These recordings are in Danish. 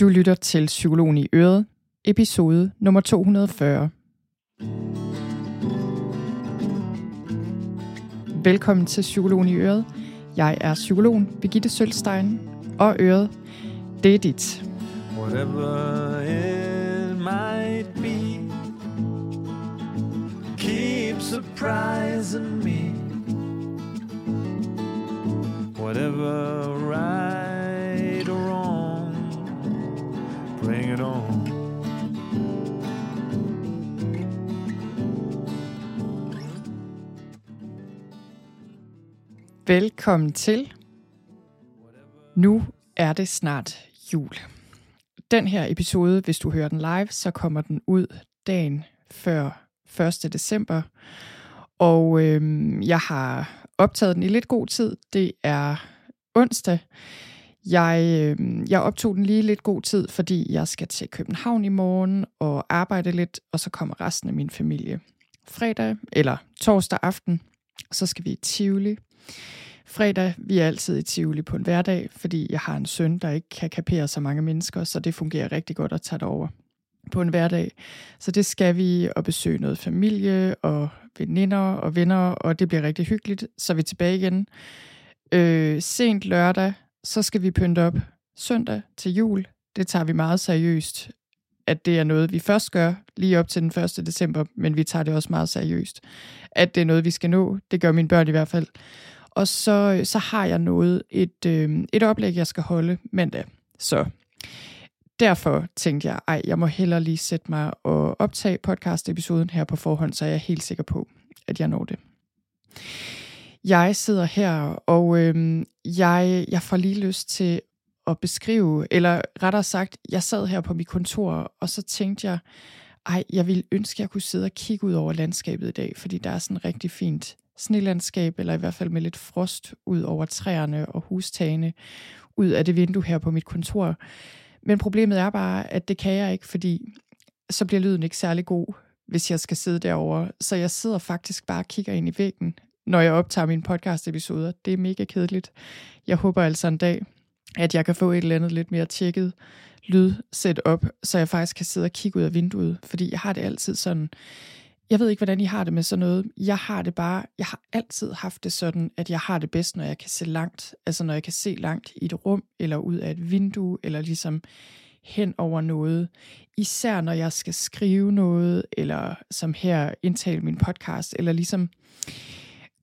Du lytter til Psykologen i Øret, episode nummer 240. Velkommen til Psykologen i Øret. Jeg er psykologen Birgitte Sølstein, og Øret, det er dit. Whatever it might be Keep surprising me Whatever Velkommen til. Nu er det snart jul. Den her episode, hvis du hører den live, så kommer den ud dagen før 1. december. Og øhm, jeg har optaget den i lidt god tid. Det er onsdag. Jeg, øh, jeg optog den lige lidt god tid, fordi jeg skal til København i morgen og arbejde lidt, og så kommer resten af min familie fredag eller torsdag aften. Så skal vi i Tivoli. Fredag, vi er altid i Tivoli på en hverdag, fordi jeg har en søn, der ikke kan kapere så mange mennesker, så det fungerer rigtig godt at tage det over på en hverdag. Så det skal vi og besøge noget familie og veninder og venner, og det bliver rigtig hyggeligt. Så er vi tilbage igen. Øh, sent lørdag, så skal vi pynte op søndag til jul. Det tager vi meget seriøst, at det er noget, vi først gør lige op til den 1. december, men vi tager det også meget seriøst. At det er noget, vi skal nå. Det gør mine børn i hvert fald. Og så, så har jeg noget, et, øh, et oplæg, jeg skal holde mandag. Så derfor tænkte jeg, ej, jeg må hellere lige sætte mig og optage podcast-episoden her på forhånd, så jeg er helt sikker på, at jeg når det. Jeg sidder her, og øh, jeg, jeg får lige lyst til at beskrive, eller rettere sagt, jeg sad her på mit kontor, og så tænkte jeg, ej, jeg ville ønske, at jeg kunne sidde og kigge ud over landskabet i dag, fordi der er sådan rigtig fint snelandskab, eller i hvert fald med lidt frost ud over træerne og hustagene, ud af det vindue her på mit kontor. Men problemet er bare, at det kan jeg ikke, fordi så bliver lyden ikke særlig god, hvis jeg skal sidde derovre. Så jeg sidder faktisk bare og kigger ind i væggen, når jeg optager mine podcast-episoder. Det er mega kedeligt. Jeg håber altså en dag, at jeg kan få et eller andet lidt mere tjekket lyd op, så jeg faktisk kan sidde og kigge ud af vinduet. Fordi jeg har det altid sådan, jeg ved ikke, hvordan I har det med sådan noget. Jeg har det bare, jeg har altid haft det sådan, at jeg har det bedst, når jeg kan se langt. Altså når jeg kan se langt i et rum, eller ud af et vindue, eller ligesom hen over noget. Især når jeg skal skrive noget, eller som her indtale min podcast, eller ligesom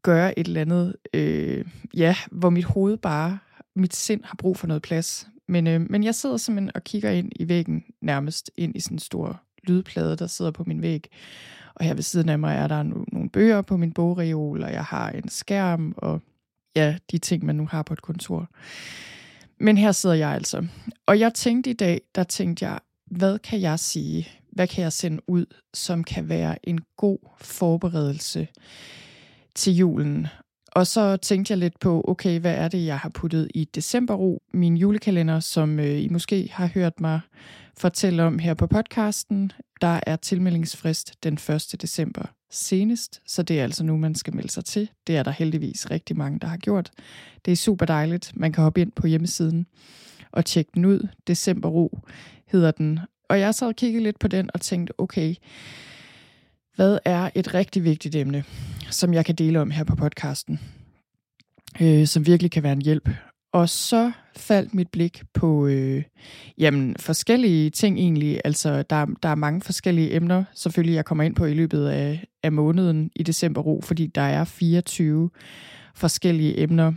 gøre et eller andet, øh, ja, hvor mit hoved bare, mit sind har brug for noget plads. Men, øh, men jeg sidder simpelthen og kigger ind i væggen, nærmest ind i sådan en stor lydplade, der sidder på min væg. Og her ved siden af mig er der nogle bøger på min bogreol, og jeg har en skærm, og ja, de ting, man nu har på et kontor. Men her sidder jeg altså. Og jeg tænkte i dag, der tænkte jeg, hvad kan jeg sige? Hvad kan jeg sende ud, som kan være en god forberedelse til julen? Og så tænkte jeg lidt på, okay, hvad er det, jeg har puttet i decemberro, min julekalender, som øh, I måske har hørt mig fortælle om her på podcasten. Der er tilmeldingsfrist den 1. december senest, så det er altså nu, man skal melde sig til. Det er der heldigvis rigtig mange, der har gjort. Det er super dejligt. Man kan hoppe ind på hjemmesiden og tjekke den ud. Decemberro hedder den. Og jeg sad og kiggede lidt på den og tænkte, okay, hvad er et rigtig vigtigt emne, som jeg kan dele om her på podcasten, øh, som virkelig kan være en hjælp. Og så faldt mit blik på øh, jamen, forskellige ting egentlig. Altså, der, der er mange forskellige emner, selvfølgelig jeg kommer ind på i løbet af, af måneden i december ro, fordi der er 24 forskellige emner.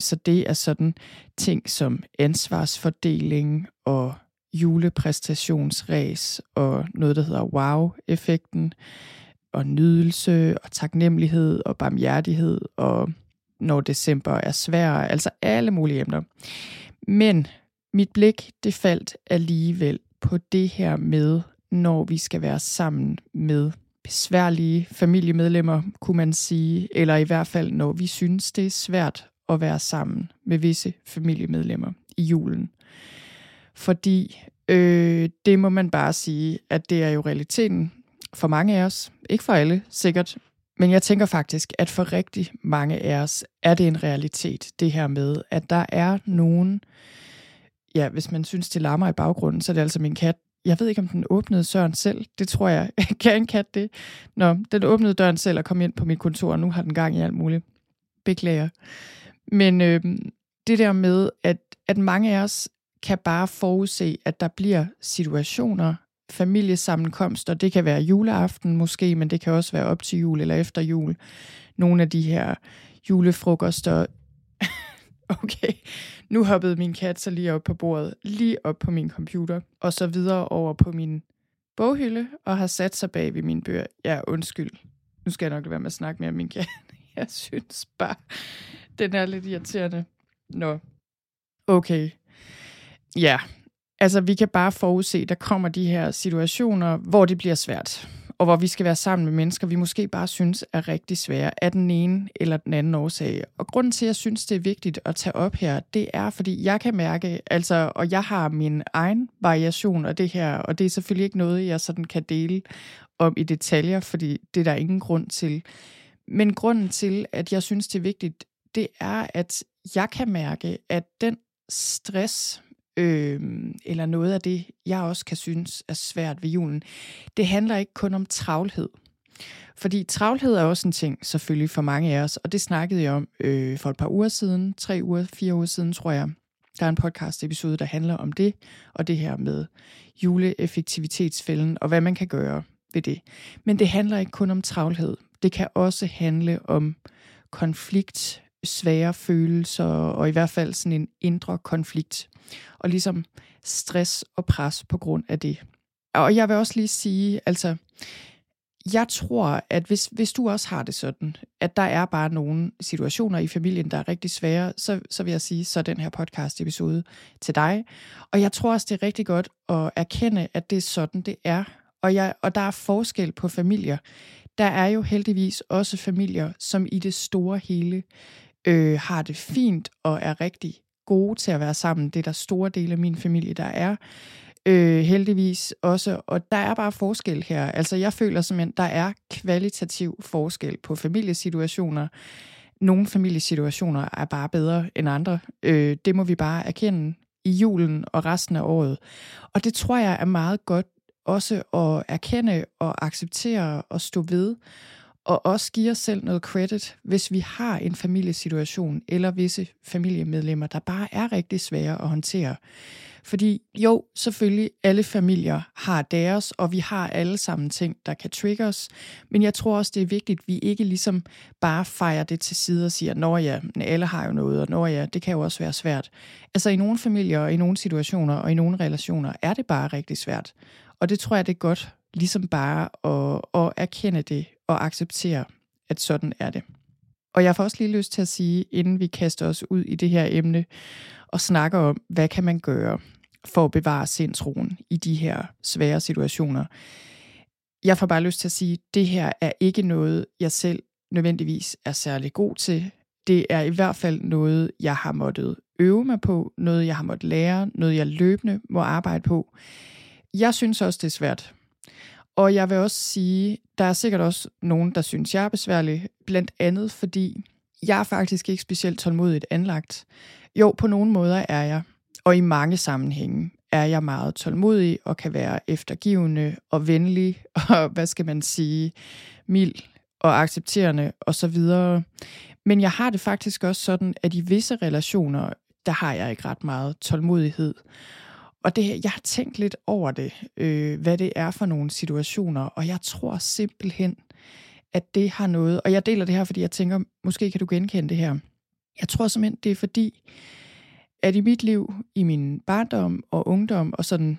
Så det er sådan ting som ansvarsfordeling og julepræstationsræs og noget, der hedder wow-effekten og nydelse og taknemmelighed og barmhjertighed og når december er svær, altså alle mulige emner. Men mit blik, det faldt alligevel på det her med, når vi skal være sammen med besværlige familiemedlemmer, kunne man sige, eller i hvert fald, når vi synes, det er svært at være sammen med visse familiemedlemmer i julen. Fordi øh, det må man bare sige, at det er jo realiteten for mange af os. Ikke for alle, sikkert. Men jeg tænker faktisk, at for rigtig mange af os er det en realitet, det her med, at der er nogen ja, hvis man synes, det larmer i baggrunden, så er det altså min kat. Jeg ved ikke, om den åbnede søren selv. Det tror jeg. kan en kat det? Nå, den åbnede døren selv og kom ind på mit kontor, og nu har den gang i alt muligt. Beklager. Men øh, det der med, at, at mange af os kan bare forudse, at der bliver situationer, familiesammenkomster, det kan være juleaften måske, men det kan også være op til jul eller efter jul. Nogle af de her julefrokoster. okay, nu hoppede min kat så lige op på bordet, lige op på min computer, og så videre over på min boghylde, og har sat sig bag ved min bøger. Ja, undskyld. Nu skal jeg nok være med at snakke mere om min kat. Jeg synes bare, den er lidt irriterende. Nå, okay. Ja, altså vi kan bare forudse, der kommer de her situationer, hvor det bliver svært, og hvor vi skal være sammen med mennesker, vi måske bare synes er rigtig svære af den ene eller den anden årsag. Og grunden til, at jeg synes, det er vigtigt at tage op her, det er, fordi jeg kan mærke, altså, og jeg har min egen variation af det her, og det er selvfølgelig ikke noget, jeg sådan kan dele om i detaljer, fordi det er der ingen grund til. Men grunden til, at jeg synes, det er vigtigt, det er, at jeg kan mærke, at den stress, øh, eller noget af det, jeg også kan synes er svært ved julen, det handler ikke kun om travlhed. Fordi travlhed er også en ting, selvfølgelig for mange af os, og det snakkede jeg om øh, for et par uger siden, tre uger, fire uger siden, tror jeg. Der er en podcast-episode, der handler om det, og det her med juleeffektivitetsfælden, og hvad man kan gøre ved det. Men det handler ikke kun om travlhed. Det kan også handle om konflikt, svære følelser, og i hvert fald sådan en indre konflikt. Og ligesom stress og pres på grund af det. Og jeg vil også lige sige, altså, jeg tror, at hvis, hvis du også har det sådan, at der er bare nogle situationer i familien, der er rigtig svære, så, så vil jeg sige, så den her podcast-episode til dig. Og jeg tror også, det er rigtig godt at erkende, at det er sådan, det er. Og, jeg, og der er forskel på familier. Der er jo heldigvis også familier, som i det store hele øh, har det fint og er rigtig gode til at være sammen. Det er der store dele af min familie, der er. Øh, heldigvis også. Og der er bare forskel her. Altså jeg føler simpelthen, der er kvalitativ forskel på familiesituationer. Nogle familiesituationer er bare bedre end andre. Øh, det må vi bare erkende i julen og resten af året. Og det tror jeg er meget godt også at erkende og acceptere og stå ved og også give os selv noget credit, hvis vi har en familiesituation eller visse familiemedlemmer, der bare er rigtig svære at håndtere. Fordi jo, selvfølgelig, alle familier har deres, og vi har alle sammen ting, der kan trigge os. Men jeg tror også, det er vigtigt, at vi ikke ligesom bare fejrer det til side og siger, når ja, alle har jo noget, og når ja, det kan jo også være svært. Altså i nogle familier, og i nogle situationer, og i nogle relationer, er det bare rigtig svært. Og det tror jeg, det er godt, ligesom bare at, at erkende det og acceptere, at sådan er det. Og jeg får også lige lyst til at sige, inden vi kaster os ud i det her emne og snakker om, hvad kan man gøre for at bevare sindsroen i de her svære situationer. Jeg får bare lyst til at sige, at det her er ikke noget, jeg selv nødvendigvis er særlig god til. Det er i hvert fald noget, jeg har måttet øve mig på, noget jeg har måttet lære, noget jeg løbende må arbejde på. Jeg synes også, det er svært. Og jeg vil også sige, der er sikkert også nogen, der synes, jeg er besværlig, blandt andet fordi jeg er faktisk ikke specielt tålmodigt anlagt. Jo, på nogle måder er jeg, og i mange sammenhænge er jeg meget tålmodig og kan være eftergivende og venlig og, hvad skal man sige, mild og accepterende osv. Men jeg har det faktisk også sådan, at i visse relationer, der har jeg ikke ret meget tålmodighed. Og det, jeg har tænkt lidt over det, øh, hvad det er for nogle situationer, og jeg tror simpelthen, at det har noget, og jeg deler det her, fordi jeg tænker, måske kan du genkende det her. Jeg tror simpelthen, det er fordi, at i mit liv, i min barndom og ungdom, og sådan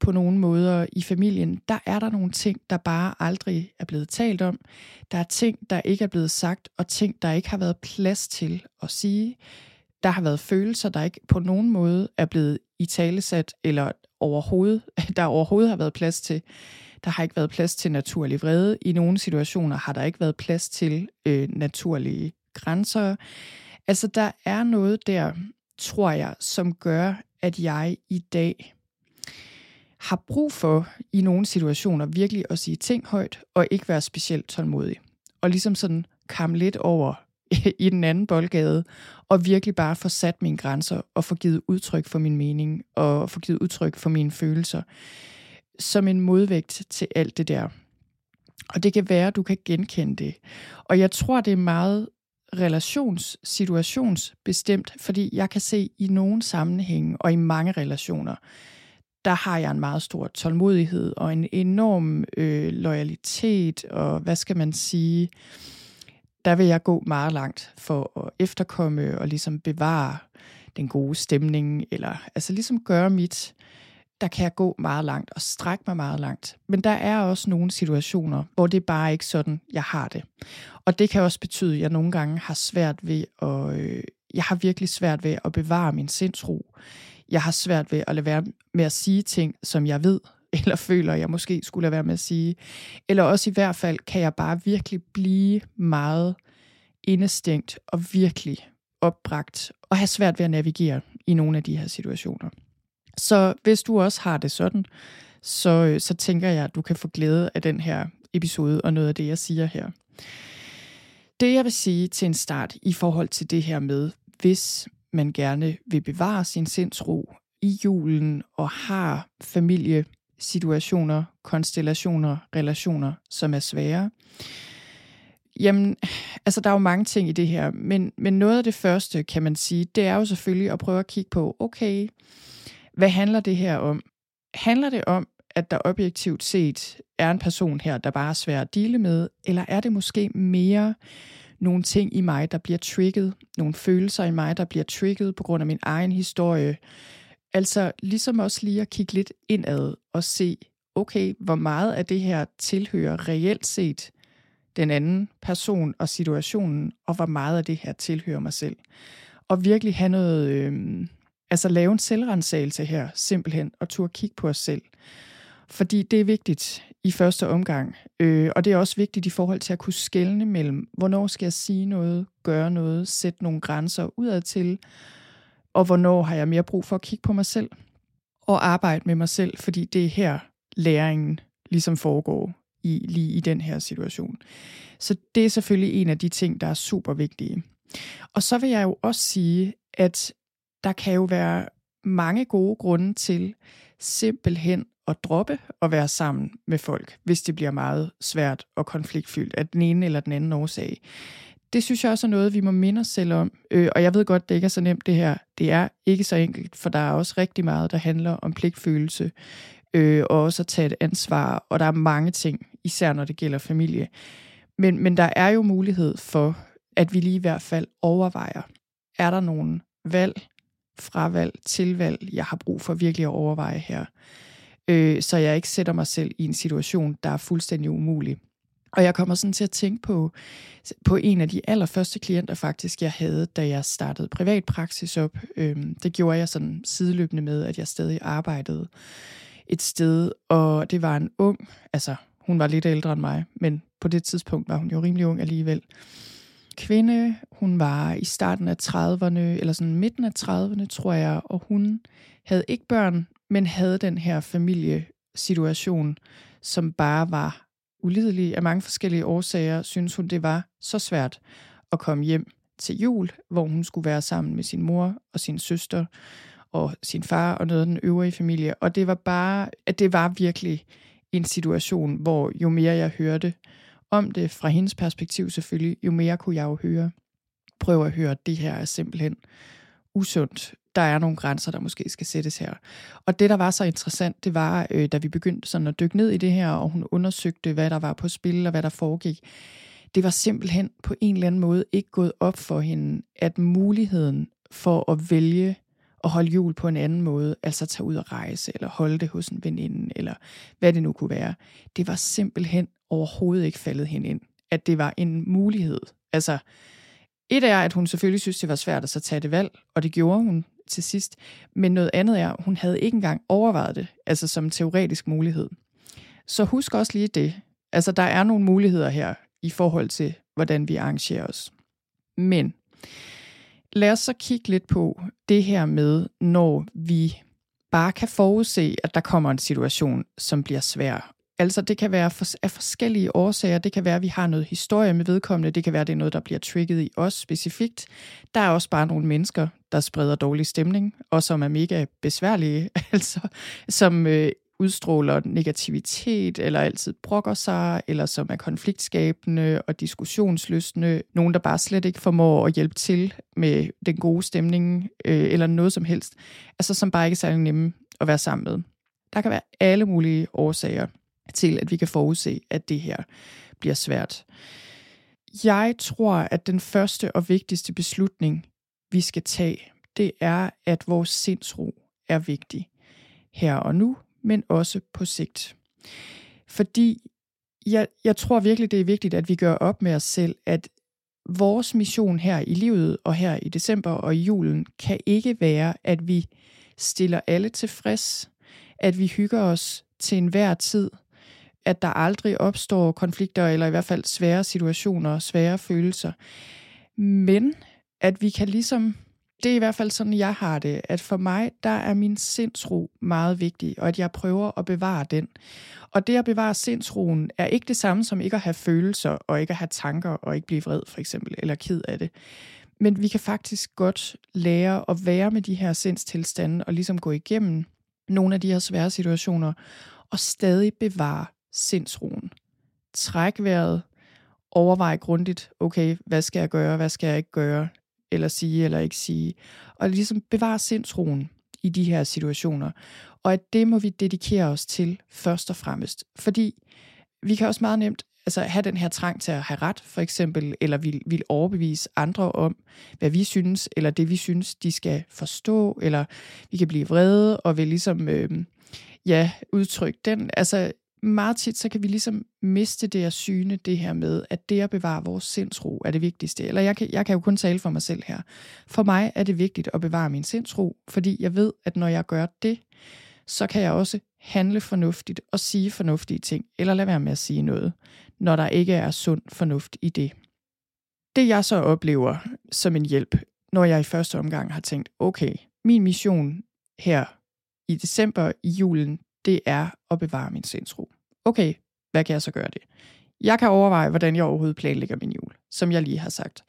på nogle måder i familien, der er der nogle ting, der bare aldrig er blevet talt om. Der er ting, der ikke er blevet sagt, og ting, der ikke har været plads til at sige. Der har været følelser, der ikke på nogen måde er blevet i talesat, eller overhovedet, der overhovedet har været plads til. Der har ikke været plads til naturlig vrede. I nogle situationer har der ikke været plads til øh, naturlige grænser. Altså, der er noget der, tror jeg, som gør, at jeg i dag har brug for i nogle situationer virkelig at sige ting højt, og ikke være specielt tålmodig. Og ligesom sådan kam lidt over i den anden boldgade, og virkelig bare få sat mine grænser, og få givet udtryk for min mening, og få givet udtryk for mine følelser, som en modvægt til alt det der. Og det kan være, at du kan genkende det. Og jeg tror, det er meget relations-situationsbestemt, fordi jeg kan se i nogle sammenhænge og i mange relationer, der har jeg en meget stor tålmodighed og en enorm øh, loyalitet, og hvad skal man sige, der vil jeg gå meget langt for at efterkomme og ligesom bevare den gode stemning, eller altså ligesom gøre mit, der kan jeg gå meget langt og strække mig meget langt. Men der er også nogle situationer, hvor det bare ikke sådan, jeg har det. Og det kan også betyde, at jeg nogle gange har svært ved at, øh, jeg har virkelig svært ved at bevare min sindsro. Jeg har svært ved at lade være med at sige ting, som jeg ved, eller føler, jeg måske skulle lade være med at sige. Eller også i hvert fald kan jeg bare virkelig blive meget indestængt og virkelig opbragt og have svært ved at navigere i nogle af de her situationer. Så hvis du også har det sådan, så, øh, så tænker jeg, at du kan få glæde af den her episode og noget af det, jeg siger her. Det jeg vil sige til en start i forhold til det her med, hvis man gerne vil bevare sin sindsro i julen og har familie situationer, konstellationer, relationer, som er svære. Jamen, altså der er jo mange ting i det her, men, men noget af det første, kan man sige, det er jo selvfølgelig at prøve at kigge på, okay, hvad handler det her om? Handler det om, at der objektivt set er en person her, der bare er svær at dele med, eller er det måske mere nogle ting i mig, der bliver trigget, nogle følelser i mig, der bliver trigget på grund af min egen historie. Altså ligesom også lige at kigge lidt indad og se, okay, hvor meget af det her tilhører reelt set den anden person og situationen, og hvor meget af det her tilhører mig selv. Og virkelig have noget, øh, altså lave en selvrensagelse her, simpelthen, og turde kigge på os selv. Fordi det er vigtigt i første omgang, øh, og det er også vigtigt i forhold til at kunne skelne mellem, hvornår skal jeg sige noget, gøre noget, sætte nogle grænser udad til, og hvornår har jeg mere brug for at kigge på mig selv og arbejde med mig selv, fordi det er her læringen ligesom foregår i, lige i den her situation. Så det er selvfølgelig en af de ting, der er super vigtige. Og så vil jeg jo også sige, at der kan jo være mange gode grunde til simpelthen at droppe at være sammen med folk, hvis det bliver meget svært og konfliktfyldt af den ene eller den anden årsag. Det synes jeg også er noget, vi må minde os selv om. Øh, og jeg ved godt, det ikke er så nemt det her. Det er ikke så enkelt, for der er også rigtig meget, der handler om pligtfølelse, øh, og også at tage et ansvar, og der er mange ting, især når det gælder familie. Men, men der er jo mulighed for, at vi lige i hvert fald overvejer, er der nogen valg, fravalg, tilvalg, jeg har brug for virkelig at overveje her. Øh, så jeg ikke sætter mig selv i en situation, der er fuldstændig umulig. Og jeg kommer sådan til at tænke på, på en af de allerførste klienter faktisk, jeg havde, da jeg startede privatpraksis op. Øhm, det gjorde jeg sådan sideløbende med, at jeg stadig arbejdede et sted, og det var en ung, altså hun var lidt ældre end mig, men på det tidspunkt var hun jo rimelig ung alligevel kvinde. Hun var i starten af 30'erne, eller sådan midten af 30'erne, tror jeg, og hun havde ikke børn, men havde den her familiesituation, som bare var ulidelig af mange forskellige årsager, synes hun, det var så svært at komme hjem til jul, hvor hun skulle være sammen med sin mor og sin søster og sin far og noget af den øvrige familie. Og det var bare, at det var virkelig en situation, hvor jo mere jeg hørte om det fra hendes perspektiv selvfølgelig, jo mere kunne jeg jo høre. Prøve at høre, at det her er simpelthen usundt. Der er nogle grænser, der måske skal sættes her. Og det, der var så interessant, det var, øh, da vi begyndte sådan at dykke ned i det her, og hun undersøgte, hvad der var på spil og hvad der foregik. Det var simpelthen på en eller anden måde ikke gået op for hende, at muligheden for at vælge at holde jul på en anden måde, altså tage ud og rejse, eller holde det hos en veninde, eller hvad det nu kunne være. Det var simpelthen overhovedet ikke faldet hende ind, at det var en mulighed. Altså, et er, at hun selvfølgelig synes, det var svært at så tage det valg, og det gjorde hun til sidst. Men noget andet er, hun havde ikke engang overvejet det, altså som teoretisk mulighed. Så husk også lige det. Altså, der er nogle muligheder her i forhold til, hvordan vi arrangerer os. Men lad os så kigge lidt på det her med, når vi bare kan forudse, at der kommer en situation, som bliver svær. Altså det kan være for, af forskellige årsager. Det kan være, at vi har noget historie med vedkommende. Det kan være, at det er noget, der bliver trigget i os specifikt. Der er også bare nogle mennesker, der spreder dårlig stemning, og som er mega besværlige, altså som øh, udstråler negativitet, eller altid brokker sig, eller som er konfliktskabende og diskussionsløsende. Nogen, der bare slet ikke formår at hjælpe til med den gode stemning, øh, eller noget som helst. Altså som bare ikke er særlig nemme at være sammen med. Der kan være alle mulige årsager til, at vi kan forudse, at det her bliver svært. Jeg tror, at den første og vigtigste beslutning, vi skal tage, det er, at vores sindsro er vigtig. Her og nu, men også på sigt. Fordi jeg, jeg tror virkelig, det er vigtigt, at vi gør op med os selv, at vores mission her i livet og her i december og i julen kan ikke være, at vi stiller alle tilfreds, at vi hygger os til enhver tid, at der aldrig opstår konflikter, eller i hvert fald svære situationer, svære følelser. Men at vi kan ligesom, det er i hvert fald sådan, jeg har det, at for mig, der er min sindsro meget vigtig, og at jeg prøver at bevare den. Og det at bevare sindsroen er ikke det samme som ikke at have følelser, og ikke at have tanker, og ikke blive vred for eksempel, eller ked af det. Men vi kan faktisk godt lære at være med de her sindstilstande, og ligesom gå igennem nogle af de her svære situationer, og stadig bevare sindsroen. Træk vejret, overvej grundigt, okay, hvad skal jeg gøre, hvad skal jeg ikke gøre, eller sige eller ikke sige, og ligesom bevare sindsroen i de her situationer. Og at det må vi dedikere os til først og fremmest. Fordi vi kan også meget nemt altså, have den her trang til at have ret, for eksempel, eller vil, vil overbevise andre om, hvad vi synes, eller det vi synes, de skal forstå, eller vi kan blive vrede og vil ligesom, øh, ja, udtrykke den. Altså, meget tit, så kan vi ligesom miste det at syne det her med, at det at bevare vores sindsro er det vigtigste. Eller jeg kan, jeg kan jo kun tale for mig selv her. For mig er det vigtigt at bevare min sindsro, fordi jeg ved, at når jeg gør det, så kan jeg også handle fornuftigt og sige fornuftige ting, eller lade være med at sige noget, når der ikke er sund fornuft i det. Det jeg så oplever som en hjælp, når jeg i første omgang har tænkt, okay, min mission her i december i julen, det er at bevare min sindsro. Okay, hvad kan jeg så gøre det? Jeg kan overveje, hvordan jeg overhovedet planlægger min jul, som jeg lige har sagt.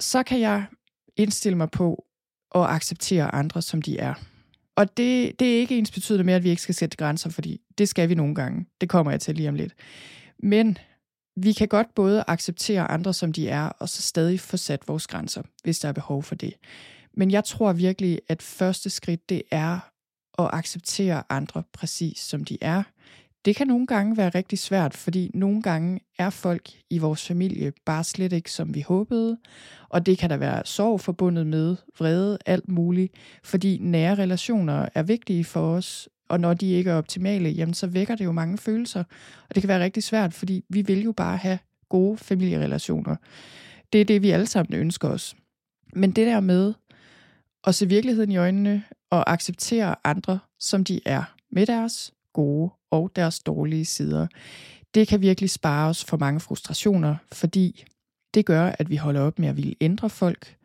Så kan jeg indstille mig på at acceptere andre, som de er. Og det, det er ikke ens betydende med, at vi ikke skal sætte grænser, fordi det skal vi nogle gange. Det kommer jeg til lige om lidt. Men vi kan godt både acceptere andre, som de er, og så stadig få sat vores grænser, hvis der er behov for det. Men jeg tror virkelig, at første skridt, det er og acceptere andre præcis som de er. Det kan nogle gange være rigtig svært, fordi nogle gange er folk i vores familie bare slet ikke som vi håbede, og det kan der være sorg forbundet med, vrede, alt muligt, fordi nære relationer er vigtige for os, og når de ikke er optimale, jamen så vækker det jo mange følelser, og det kan være rigtig svært, fordi vi vil jo bare have gode familierelationer. Det er det, vi alle sammen ønsker os. Men det der med at se virkeligheden i øjnene og acceptere andre, som de er, med deres gode og deres dårlige sider, det kan virkelig spare os for mange frustrationer, fordi det gør, at vi holder op med at ville ændre folk.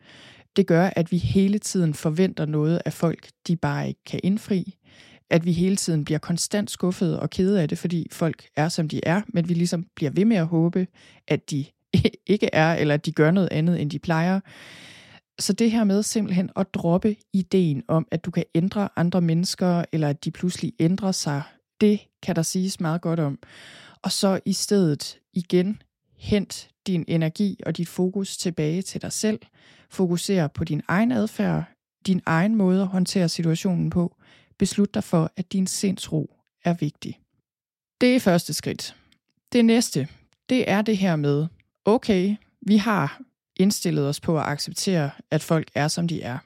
Det gør, at vi hele tiden forventer noget af folk, de bare ikke kan indfri. At vi hele tiden bliver konstant skuffet og kede af det, fordi folk er, som de er, men vi ligesom bliver ved med at håbe, at de ikke er, eller at de gør noget andet, end de plejer. Så det her med simpelthen at droppe ideen om, at du kan ændre andre mennesker, eller at de pludselig ændrer sig, det kan der siges meget godt om. Og så i stedet igen hent din energi og dit fokus tilbage til dig selv. Fokuser på din egen adfærd, din egen måde at håndtere situationen på. Beslut dig for, at din sindsro er vigtig. Det er første skridt. Det næste, det er det her med, okay, vi har indstillet os på at acceptere, at folk er, som de er.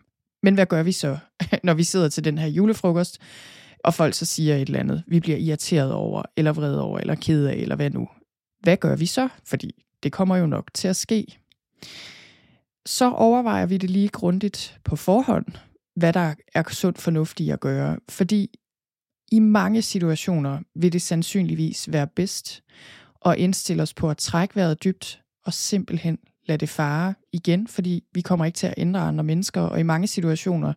Men hvad gør vi så, når vi sidder til den her julefrokost, og folk så siger et eller andet, vi bliver irriteret over, eller vred over, eller ked af, eller hvad nu? Hvad gør vi så? Fordi det kommer jo nok til at ske. Så overvejer vi det lige grundigt på forhånd, hvad der er sundt fornuftigt at gøre. Fordi i mange situationer vil det sandsynligvis være bedst at indstille os på at trække vejret dybt og simpelthen lade det fare igen, fordi vi kommer ikke til at ændre andre mennesker, og i mange situationer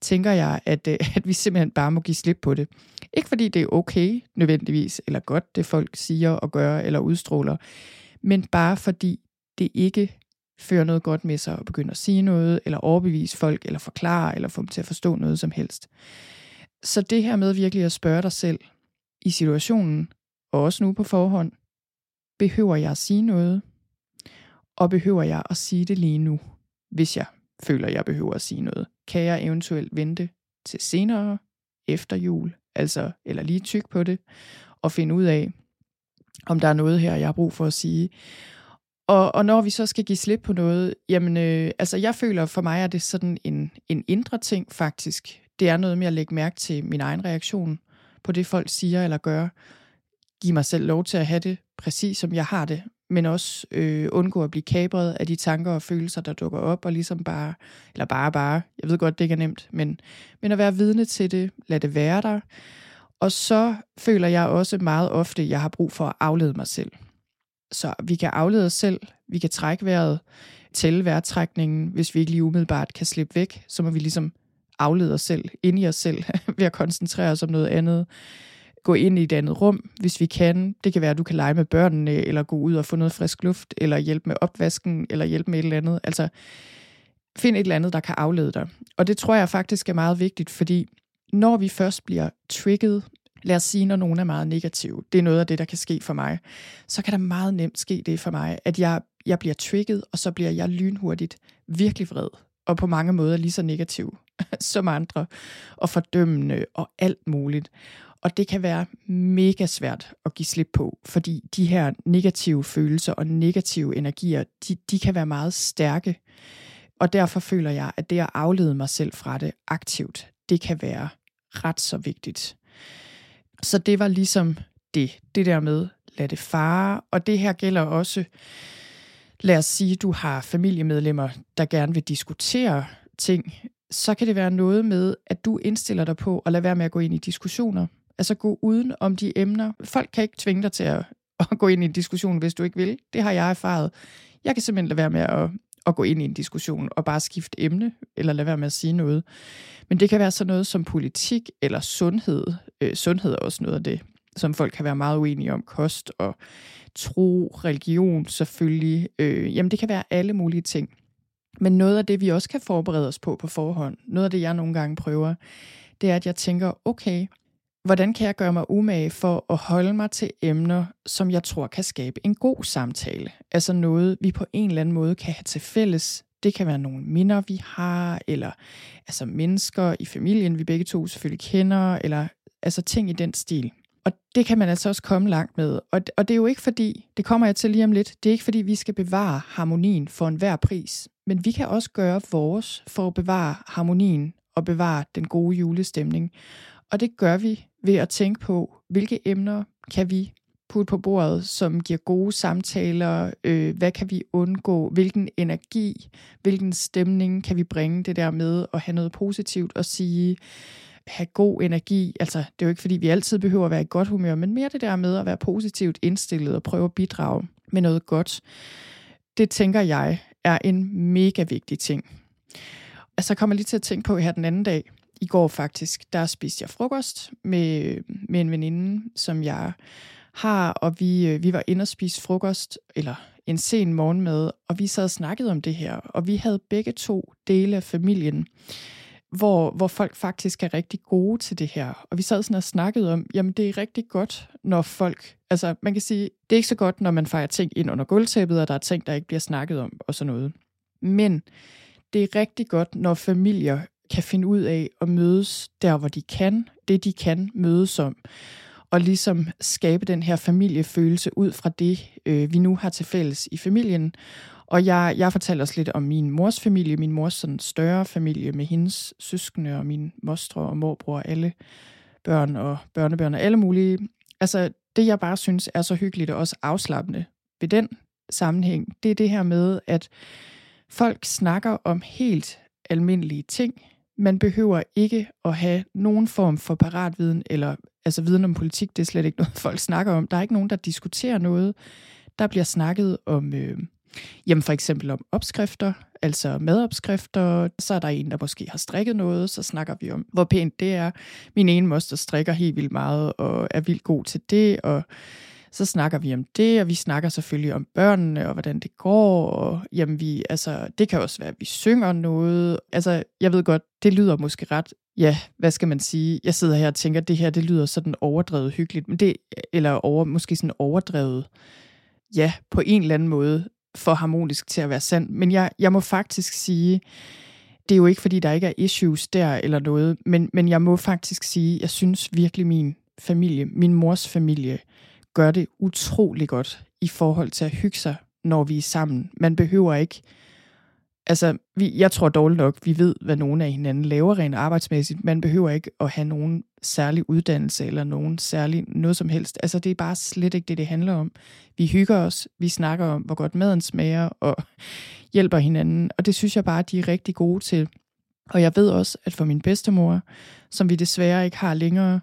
tænker jeg, at, øh, at vi simpelthen bare må give slip på det. Ikke fordi det er okay nødvendigvis, eller godt det folk siger og gør eller udstråler, men bare fordi det ikke fører noget godt med sig at begynde at sige noget, eller overbevise folk, eller forklare, eller få dem til at forstå noget som helst. Så det her med virkelig at spørge dig selv i situationen, og også nu på forhånd, behøver jeg at sige noget? Og behøver jeg at sige det lige nu, hvis jeg føler, jeg behøver at sige noget? Kan jeg eventuelt vente til senere, efter jul, altså, eller lige tyk på det, og finde ud af, om der er noget her, jeg har brug for at sige. Og, og når vi så skal give slip på noget, jamen, øh, altså jeg føler for mig, at det sådan en, en indre ting faktisk. Det er noget med at lægge mærke til min egen reaktion på det, folk siger eller gør. Giv mig selv lov til at have det præcis, som jeg har det, men også øh, undgå at blive kabret af de tanker og følelser, der dukker op, og ligesom bare, eller bare bare, jeg ved godt, det ikke er nemt, men, men at være vidne til det, lad det være der. Og så føler jeg også meget ofte, at jeg har brug for at aflede mig selv. Så vi kan aflede os selv, vi kan trække vejret, tælle vejrtrækningen, hvis vi ikke lige umiddelbart kan slippe væk, så må vi ligesom aflede os selv, ind i os selv, ved at koncentrere os om noget andet. Gå ind i et andet rum, hvis vi kan. Det kan være, at du kan lege med børnene, eller gå ud og få noget frisk luft, eller hjælpe med opvasken, eller hjælpe med et eller andet. Altså, find et eller andet, der kan aflede dig. Og det tror jeg faktisk er meget vigtigt, fordi når vi først bliver trigget, lad os sige, når nogen er meget negativ, det er noget af det, der kan ske for mig, så kan der meget nemt ske det for mig, at jeg, jeg bliver trigget, og så bliver jeg lynhurtigt virkelig vred, og på mange måder lige så negativ som andre, og fordømmende og alt muligt. Og det kan være mega svært at give slip på, fordi de her negative følelser og negative energier, de, de kan være meget stærke. Og derfor føler jeg, at det at aflede mig selv fra det aktivt, det kan være ret så vigtigt. Så det var ligesom det, det der med, lad det fare. Og det her gælder også, lad os sige, du har familiemedlemmer, der gerne vil diskutere ting, så kan det være noget med, at du indstiller dig på at lade være med at gå ind i diskussioner. Altså gå uden om de emner. Folk kan ikke tvinge dig til at, at gå ind i en diskussion, hvis du ikke vil. Det har jeg erfaret. Jeg kan simpelthen lade være med at, at gå ind i en diskussion og bare skifte emne, eller lade være med at sige noget. Men det kan være sådan noget som politik eller sundhed. Øh, sundhed er også noget af det, som folk kan være meget uenige om. Kost og tro, religion selvfølgelig. Øh, jamen det kan være alle mulige ting. Men noget af det, vi også kan forberede os på på forhånd, noget af det, jeg nogle gange prøver, det er, at jeg tænker, okay, hvordan kan jeg gøre mig umage for at holde mig til emner, som jeg tror kan skabe en god samtale? Altså noget, vi på en eller anden måde kan have til fælles. Det kan være nogle minder, vi har, eller altså mennesker i familien, vi begge to selvfølgelig kender, eller altså ting i den stil. Og det kan man altså også komme langt med. Og, og det er jo ikke fordi, det kommer jeg til lige om lidt, det er ikke fordi, vi skal bevare harmonien for enhver pris. Men vi kan også gøre vores for at bevare harmonien og bevare den gode julestemning. Og det gør vi ved at tænke på, hvilke emner kan vi putte på bordet, som giver gode samtaler, øh, hvad kan vi undgå, hvilken energi, hvilken stemning kan vi bringe det der med at have noget positivt at sige, have god energi. Altså, det er jo ikke fordi, vi altid behøver at være i godt humør, men mere det der med at være positivt indstillet og prøve at bidrage med noget godt. Det tænker jeg er en mega vigtig ting. Og så kommer lige til at tænke på her den anden dag, i går faktisk, der spiste jeg frokost med, med en veninde, som jeg har, og vi, øh, vi var inde og spise frokost, eller en sen morgenmad, og vi sad og snakkede om det her, og vi havde begge to dele af familien, hvor, hvor folk faktisk er rigtig gode til det her. Og vi sad sådan og snakkede om, jamen det er rigtig godt, når folk, altså man kan sige, det er ikke så godt, når man fejrer ting ind under gulvtæppet, og der er ting, der ikke bliver snakket om, og sådan noget. Men det er rigtig godt, når familier kan finde ud af at mødes der, hvor de kan, det de kan mødes om, og ligesom skabe den her familiefølelse ud fra det, øh, vi nu har til fælles i familien. Og jeg, jeg fortalte også lidt om min mors familie, min mors sådan større familie med hendes søskende og min mostre og morbror og alle børn og børnebørn og alle mulige. Altså det, jeg bare synes er så hyggeligt og også afslappende ved den sammenhæng, det er det her med, at folk snakker om helt almindelige ting, man behøver ikke at have nogen form for paratviden, eller altså viden om politik, det er slet ikke noget, folk snakker om. Der er ikke nogen, der diskuterer noget. Der bliver snakket om, øh, Jamen for eksempel om opskrifter, altså madopskrifter. Så er der en, der måske har strikket noget, så snakker vi om, hvor pænt det er. Min ene moster strikker helt vildt meget og er vildt god til det, og så snakker vi om det, og vi snakker selvfølgelig om børnene og hvordan det går. Og, jamen vi, altså, det kan også være, at vi synger noget. Altså, jeg ved godt, det lyder måske ret, ja, hvad skal man sige? Jeg sidder her og tænker, at det her, det lyder sådan overdrevet hyggeligt, men det, eller over, måske sådan overdrevet, ja, på en eller anden måde for harmonisk til at være sandt. Men jeg, jeg må faktisk sige, det er jo ikke, fordi der ikke er issues der eller noget, men, men jeg må faktisk sige, jeg synes virkelig min familie, min mors familie, gør det utrolig godt i forhold til at hygge sig, når vi er sammen. Man behøver ikke... Altså, vi, jeg tror dårligt nok, vi ved, hvad nogen af hinanden laver rent arbejdsmæssigt. Man behøver ikke at have nogen særlig uddannelse eller nogen særlig noget som helst. Altså, det er bare slet ikke det, det handler om. Vi hygger os, vi snakker om, hvor godt maden smager, og hjælper hinanden. Og det synes jeg bare, de er rigtig gode til. Og jeg ved også, at for min bedstemor, som vi desværre ikke har længere,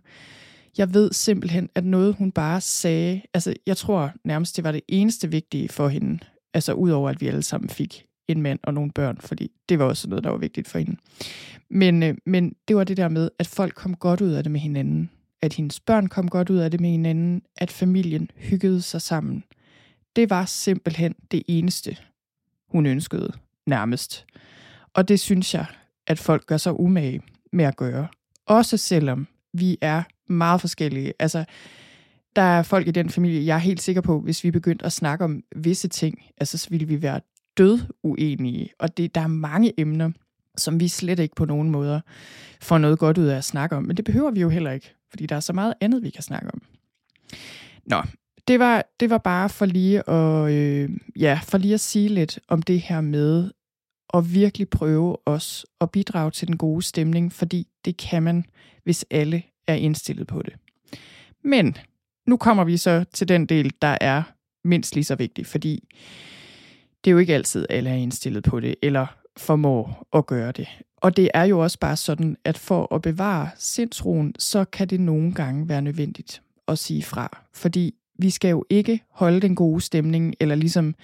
jeg ved simpelthen, at noget hun bare sagde, altså jeg tror nærmest, det var det eneste vigtige for hende, altså udover at vi alle sammen fik en mand og nogle børn, fordi det var også noget, der var vigtigt for hende. Men, øh, men det var det der med, at folk kom godt ud af det med hinanden, at hendes børn kom godt ud af det med hinanden, at familien hyggede sig sammen. Det var simpelthen det eneste, hun ønskede nærmest. Og det synes jeg, at folk gør sig umage med at gøre. Også selvom vi er meget forskellige. Altså, der er folk i den familie, jeg er helt sikker på, hvis vi begyndte at snakke om visse ting, altså så ville vi være død uenige. Og det, der er mange emner, som vi slet ikke på nogen måder får noget godt ud af at snakke om. Men det behøver vi jo heller ikke, fordi der er så meget andet, vi kan snakke om. Nå, det var, det var bare for lige, at, øh, ja, for lige at sige lidt om det her med at virkelig prøve os at bidrage til den gode stemning, fordi det kan man, hvis alle er indstillet på det. Men nu kommer vi så til den del, der er mindst lige så vigtig, fordi det er jo ikke altid, alle er indstillet på det, eller formår at gøre det. Og det er jo også bare sådan, at for at bevare sindsroen, så kan det nogle gange være nødvendigt at sige fra. Fordi vi skal jo ikke holde den gode stemning, eller ligesom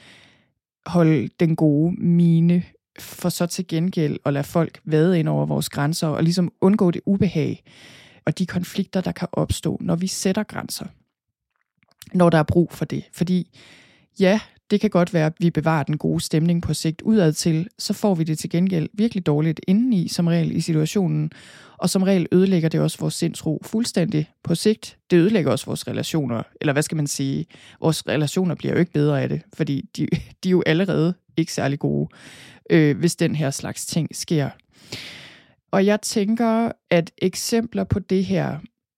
holde den gode mine, for så til gengæld at lade folk vade ind over vores grænser, og ligesom undgå det ubehag, og de konflikter, der kan opstå, når vi sætter grænser. Når der er brug for det. Fordi ja, det kan godt være, at vi bevarer den gode stemning på sigt udad til, så får vi det til gengæld virkelig dårligt indeni, som regel i situationen, og som regel ødelægger det også vores sindsro fuldstændig på sigt. Det ødelægger også vores relationer, eller hvad skal man sige, vores relationer bliver jo ikke bedre af det, fordi de, de er jo allerede ikke særlig gode, øh, hvis den her slags ting sker. Og jeg tænker, at eksempler på det her,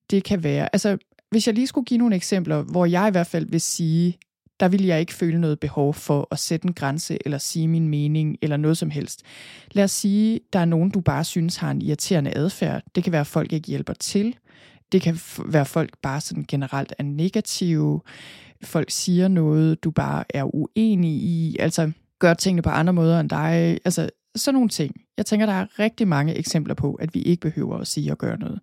det kan være, altså hvis jeg lige skulle give nogle eksempler, hvor jeg i hvert fald vil sige, der vil jeg ikke føle noget behov for at sætte en grænse eller sige min mening eller noget som helst. Lad os sige, der er nogen, du bare synes har en irriterende adfærd. Det kan være, at folk ikke hjælper til. Det kan være, at folk bare sådan generelt er negative. Folk siger noget, du bare er uenig i. Altså, gør tingene på andre måder end dig. Altså, sådan nogle ting. Jeg tænker, der er rigtig mange eksempler på, at vi ikke behøver at sige og gøre noget.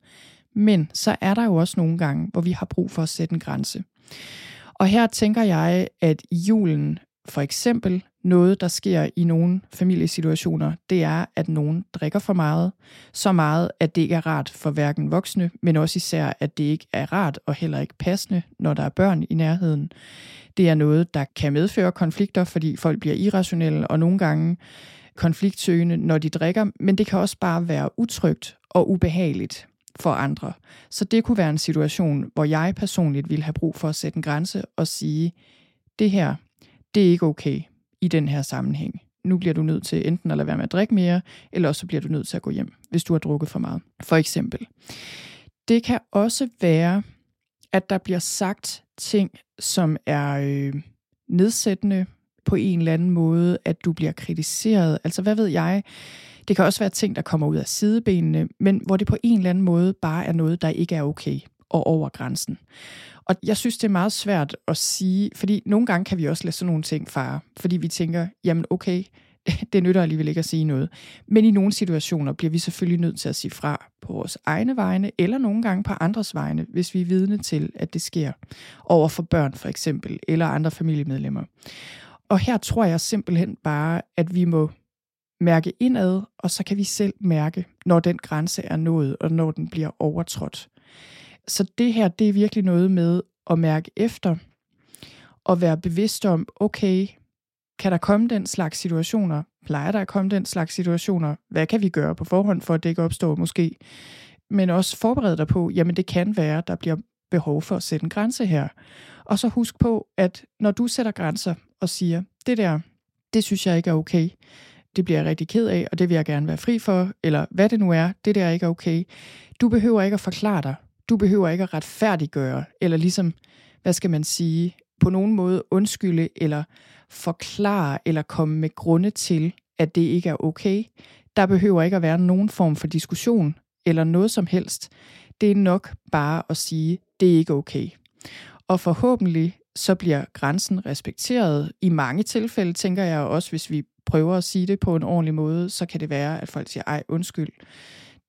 Men så er der jo også nogle gange, hvor vi har brug for at sætte en grænse. Og her tænker jeg, at julen for eksempel noget, der sker i nogle familiesituationer, det er, at nogen drikker for meget. Så meget, at det ikke er rart for hverken voksne, men også især, at det ikke er rart og heller ikke passende, når der er børn i nærheden. Det er noget, der kan medføre konflikter, fordi folk bliver irrationelle, og nogle gange konfliktsøgende, når de drikker, men det kan også bare være utrygt og ubehageligt for andre. Så det kunne være en situation, hvor jeg personligt ville have brug for at sætte en grænse og sige, det her, det er ikke okay i den her sammenhæng. Nu bliver du nødt til enten at lade være med at drikke mere, eller også bliver du nødt til at gå hjem, hvis du har drukket for meget. For eksempel. Det kan også være, at der bliver sagt ting, som er øh, nedsættende, på en eller anden måde, at du bliver kritiseret. Altså, hvad ved jeg? Det kan også være ting, der kommer ud af sidebenene, men hvor det på en eller anden måde bare er noget, der ikke er okay og over grænsen. Og jeg synes, det er meget svært at sige, fordi nogle gange kan vi også lade sådan nogle ting fare, fordi vi tænker, jamen okay, det nytter alligevel ikke at sige noget. Men i nogle situationer bliver vi selvfølgelig nødt til at sige fra på vores egne vegne, eller nogle gange på andres vegne, hvis vi er vidne til, at det sker over for børn for eksempel, eller andre familiemedlemmer. Og her tror jeg simpelthen bare, at vi må mærke indad, og så kan vi selv mærke, når den grænse er nået, og når den bliver overtrådt. Så det her, det er virkelig noget med at mærke efter, og være bevidst om, okay, kan der komme den slags situationer? Plejer der at komme den slags situationer? Hvad kan vi gøre på forhånd, for at det ikke opstår måske? Men også forberede dig på, jamen det kan være, der bliver behov for at sætte en grænse her. Og så husk på, at når du sætter grænser og siger, det der, det synes jeg ikke er okay, det bliver jeg rigtig ked af, og det vil jeg gerne være fri for, eller hvad det nu er, det der ikke er okay. Du behøver ikke at forklare dig. Du behøver ikke at retfærdiggøre, eller ligesom, hvad skal man sige, på nogen måde undskylde, eller forklare, eller komme med grunde til, at det ikke er okay. Der behøver ikke at være nogen form for diskussion, eller noget som helst. Det er nok bare at sige, det er ikke okay. Og forhåbentlig så bliver grænsen respekteret. I mange tilfælde tænker jeg også, hvis vi prøver at sige det på en ordentlig måde, så kan det være, at folk siger, ej, undskyld,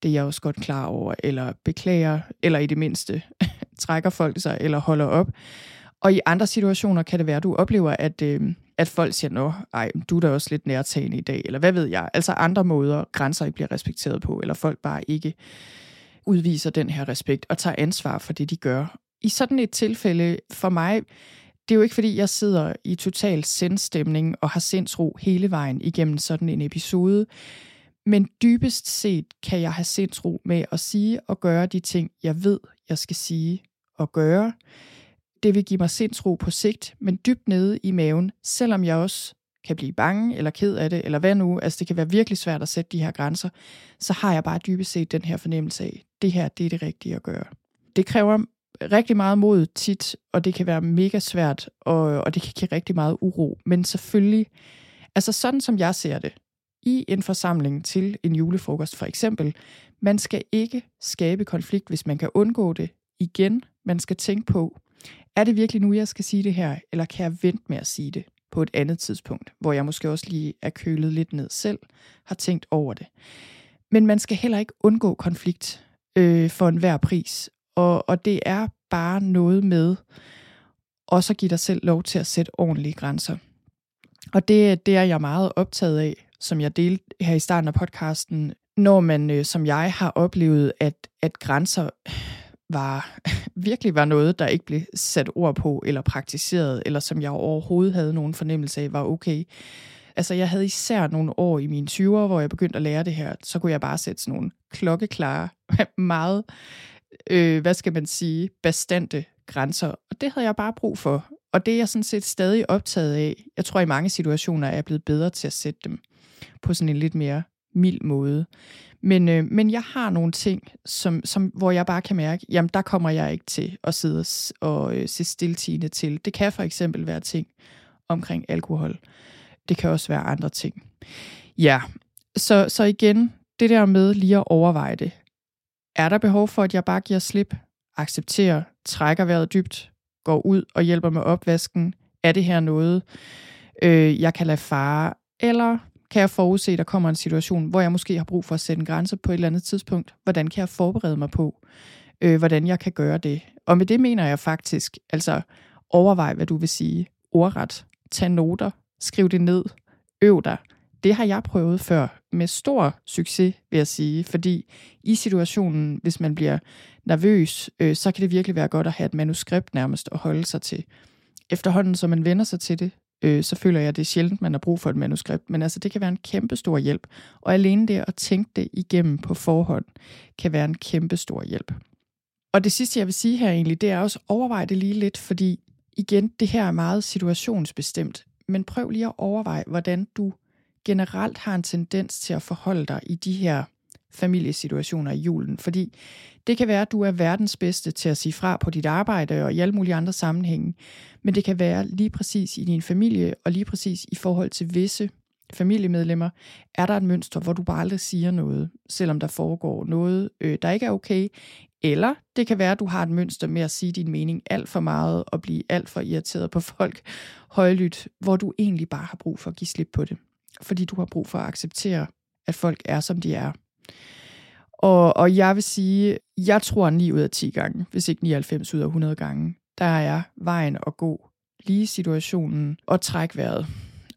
det er jeg også godt klar over, eller beklager, eller i det mindste trækker folk sig, eller holder op. Og i andre situationer kan det være, at du oplever, at, øh, at folk siger, nå, ej, du er da også lidt nærtagende i dag, eller hvad ved jeg. Altså andre måder, grænser ikke bliver respekteret på, eller folk bare ikke udviser den her respekt og tager ansvar for det, de gør. I sådan et tilfælde, for mig, det er jo ikke fordi, jeg sidder i total sindstemning og har sindsro hele vejen igennem sådan en episode. Men dybest set kan jeg have sindsro med at sige og gøre de ting, jeg ved, jeg skal sige og gøre. Det vil give mig sindsro på sigt, men dybt nede i maven, selvom jeg også kan blive bange eller ked af det, eller hvad nu, altså det kan være virkelig svært at sætte de her grænser, så har jeg bare dybest set den her fornemmelse af, det her, det er det rigtige at gøre. Det kræver rigtig meget mod tit, og det kan være mega svært, og, og det kan give rigtig meget uro. Men selvfølgelig, altså sådan som jeg ser det, i en forsamling til en julefrokost for eksempel, man skal ikke skabe konflikt, hvis man kan undgå det. Igen, man skal tænke på, er det virkelig nu, jeg skal sige det her, eller kan jeg vente med at sige det på et andet tidspunkt, hvor jeg måske også lige er kølet lidt ned selv, har tænkt over det. Men man skal heller ikke undgå konflikt øh, for enhver pris. Og, og det er bare noget med også at give dig selv lov til at sætte ordentlige grænser. Og det, det er jeg meget optaget af, som jeg delte her i starten af podcasten, når man, øh, som jeg har oplevet, at, at grænser var virkelig var noget, der ikke blev sat ord på eller praktiseret, eller som jeg overhovedet havde nogen fornemmelse af var okay. Altså jeg havde især nogle år i mine 20'er, hvor jeg begyndte at lære det her, så kunne jeg bare sætte sådan nogle klokkeklare, meget øh, hvad skal man sige, bastante grænser. Og det havde jeg bare brug for. Og det er jeg sådan set stadig optaget af. Jeg tror i mange situationer er jeg blevet bedre til at sætte dem på sådan en lidt mere mild måde. Men, øh, men jeg har nogle ting, som, som, hvor jeg bare kan mærke, jamen der kommer jeg ikke til at sidde og øh, se stiltigende til. Det kan for eksempel være ting omkring alkohol. Det kan også være andre ting. Ja, så, så igen, det der med lige at overveje det. Er der behov for, at jeg bare giver slip, accepterer, trækker vejret dybt, går ud og hjælper med opvasken? Er det her noget, øh, jeg kan lade fare? Eller kan jeg forudse, at der kommer en situation, hvor jeg måske har brug for at sætte en grænse på et eller andet tidspunkt? Hvordan kan jeg forberede mig på, øh, hvordan jeg kan gøre det? Og med det mener jeg faktisk, altså overvej, hvad du vil sige. Ordret. Tag noter. Skriv det ned. Øv dig det har jeg prøvet før med stor succes, vil jeg sige, fordi i situationen, hvis man bliver nervøs, øh, så kan det virkelig være godt at have et manuskript nærmest at holde sig til. Efterhånden, som man vender sig til det, øh, så føler jeg, at det er sjældent, man har brug for et manuskript, men altså det kan være en kæmpe stor hjælp. Og alene det at tænke det igennem på forhånd, kan være en kæmpe stor hjælp. Og det sidste, jeg vil sige her egentlig, det er også overveje det lige lidt, fordi igen, det her er meget situationsbestemt, men prøv lige at overveje, hvordan du generelt har en tendens til at forholde dig i de her familiesituationer i julen. Fordi det kan være, at du er verdens bedste til at sige fra på dit arbejde og i alle mulige andre sammenhænge. Men det kan være lige præcis i din familie og lige præcis i forhold til visse familiemedlemmer, er der et mønster, hvor du bare aldrig siger noget, selvom der foregår noget, øh, der ikke er okay. Eller det kan være, at du har et mønster med at sige din mening alt for meget og blive alt for irriteret på folk højlydt, hvor du egentlig bare har brug for at give slip på det fordi du har brug for at acceptere, at folk er, som de er. Og, og jeg vil sige, jeg tror 9 ud af 10 gange, hvis ikke 99 ud af 100 gange, der er vejen at gå lige situationen og træk vejret.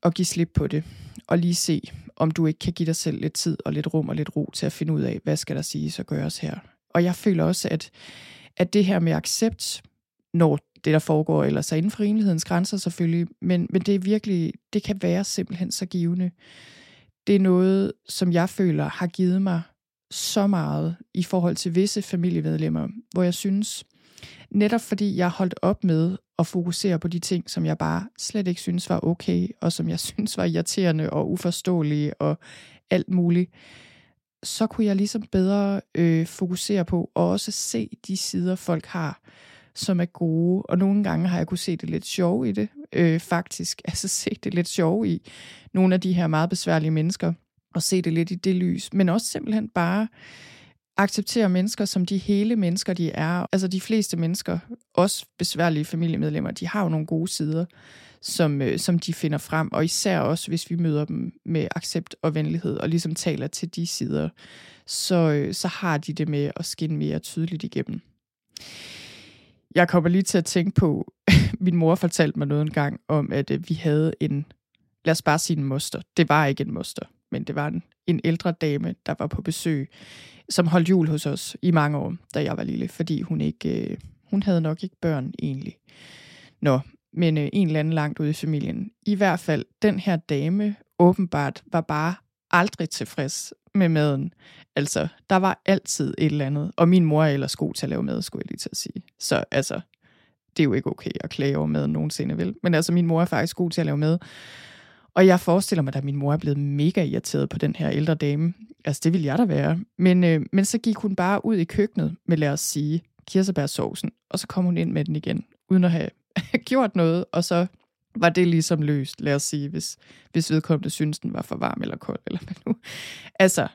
og give slip på det, og lige se, om du ikke kan give dig selv lidt tid og lidt rum og lidt ro til at finde ud af, hvad skal der siges og gøres her. Og jeg føler også, at, at det her med accept, når det der foregår, eller så inden for rimelighedens grænser selvfølgelig, men, men det er virkelig, det kan være simpelthen så givende. Det er noget, som jeg føler har givet mig så meget i forhold til visse familiemedlemmer, hvor jeg synes, netop fordi jeg holdt op med at fokusere på de ting, som jeg bare slet ikke synes var okay, og som jeg synes var irriterende og uforståelige og alt muligt, så kunne jeg ligesom bedre øh, fokusere på og også se de sider, folk har, som er gode. Og nogle gange har jeg kunne se det lidt sjov i det, øh, faktisk. Altså se det lidt sjov i nogle af de her meget besværlige mennesker, og se det lidt i det lys. Men også simpelthen bare acceptere mennesker som de hele mennesker, de er. Altså de fleste mennesker, også besværlige familiemedlemmer, de har jo nogle gode sider, som, øh, som de finder frem. Og især også, hvis vi møder dem med accept og venlighed, og ligesom taler til de sider, så, øh, så har de det med at skinne mere tydeligt igennem. Jeg kommer lige til at tænke på, min mor fortalte mig noget en gang om, at øh, vi havde en, lad os bare sige en moster. Det var ikke en moster, men det var en, en ældre dame, der var på besøg, som holdt jul hos os i mange år, da jeg var lille, fordi hun ikke, øh, hun havde nok ikke børn egentlig. Nå, men øh, en eller anden langt ude i familien. I hvert fald, den her dame åbenbart var bare aldrig tilfreds med maden. Altså, der var altid et eller andet. Og min mor er ellers god til at lave mad, skulle jeg lige til at sige. Så altså, det er jo ikke okay at klage over maden nogensinde, vel? Men altså, min mor er faktisk god til at lave mad. Og jeg forestiller mig, at min mor er blevet mega irriteret på den her ældre dame. Altså, det ville jeg da være. Men, øh, men så gik hun bare ud i køkkenet med, lad os sige, kirsebærsovsen, og så kom hun ind med den igen, uden at have gjort noget, og så var det ligesom løst, lad os sige, hvis, hvis vedkommende synes, den var for varm eller kold, eller hvad nu. Altså,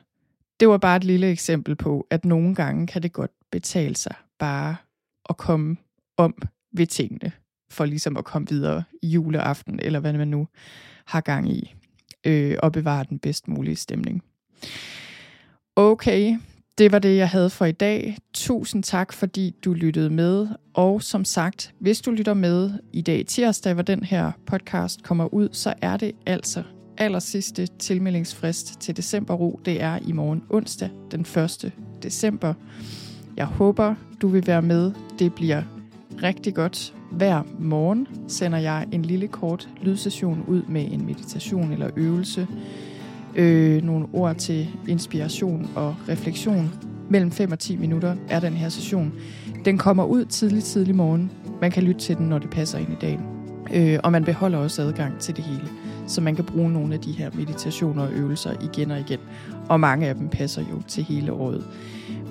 det var bare et lille eksempel på, at nogle gange kan det godt betale sig bare at komme om ved tingene, for ligesom at komme videre i juleaften, eller hvad man nu har gang i, øh, og bevare den bedst mulige stemning. Okay, det var det, jeg havde for i dag. Tusind tak, fordi du lyttede med. Og som sagt, hvis du lytter med i dag tirsdag, hvor den her podcast kommer ud, så er det altså aller sidste tilmeldingsfrist til decemberro. Det er i morgen onsdag, den 1. december. Jeg håber, du vil være med. Det bliver rigtig godt. Hver morgen sender jeg en lille kort lydsession ud med en meditation eller øvelse. Øh, nogle ord til inspiration og refleksion. Mellem 5 og 10 minutter er den her session. Den kommer ud tidlig, tidlig morgen. Man kan lytte til den, når det passer ind i dagen. Øh, og man beholder også adgang til det hele. Så man kan bruge nogle af de her meditationer og øvelser igen og igen. Og mange af dem passer jo til hele året.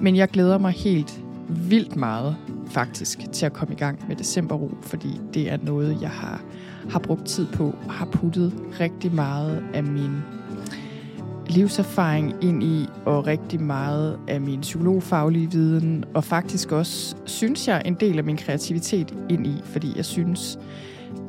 Men jeg glæder mig helt vildt meget faktisk til at komme i gang med decemberro, fordi det er noget, jeg har, har brugt tid på og har puttet rigtig meget af min livserfaring ind i, og rigtig meget af min psykologfaglige viden, og faktisk også, synes jeg, en del af min kreativitet ind i, fordi jeg synes,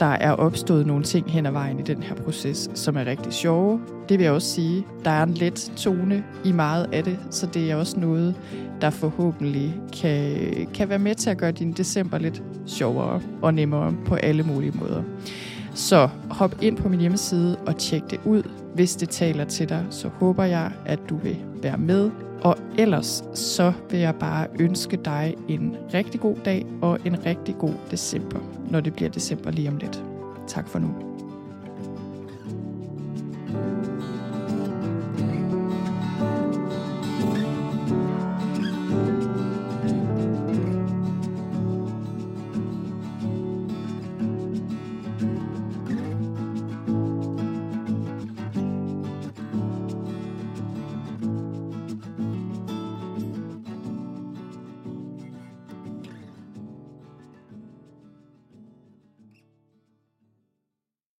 der er opstået nogle ting hen ad vejen i den her proces, som er rigtig sjove. Det vil jeg også sige. Der er en let tone i meget af det, så det er også noget, der forhåbentlig kan, kan være med til at gøre din december lidt sjovere og nemmere på alle mulige måder. Så hop ind på min hjemmeside og tjek det ud. Hvis det taler til dig, så håber jeg, at du vil være med. Og ellers så vil jeg bare ønske dig en rigtig god dag og en rigtig god december, når det bliver december lige om lidt. Tak for nu.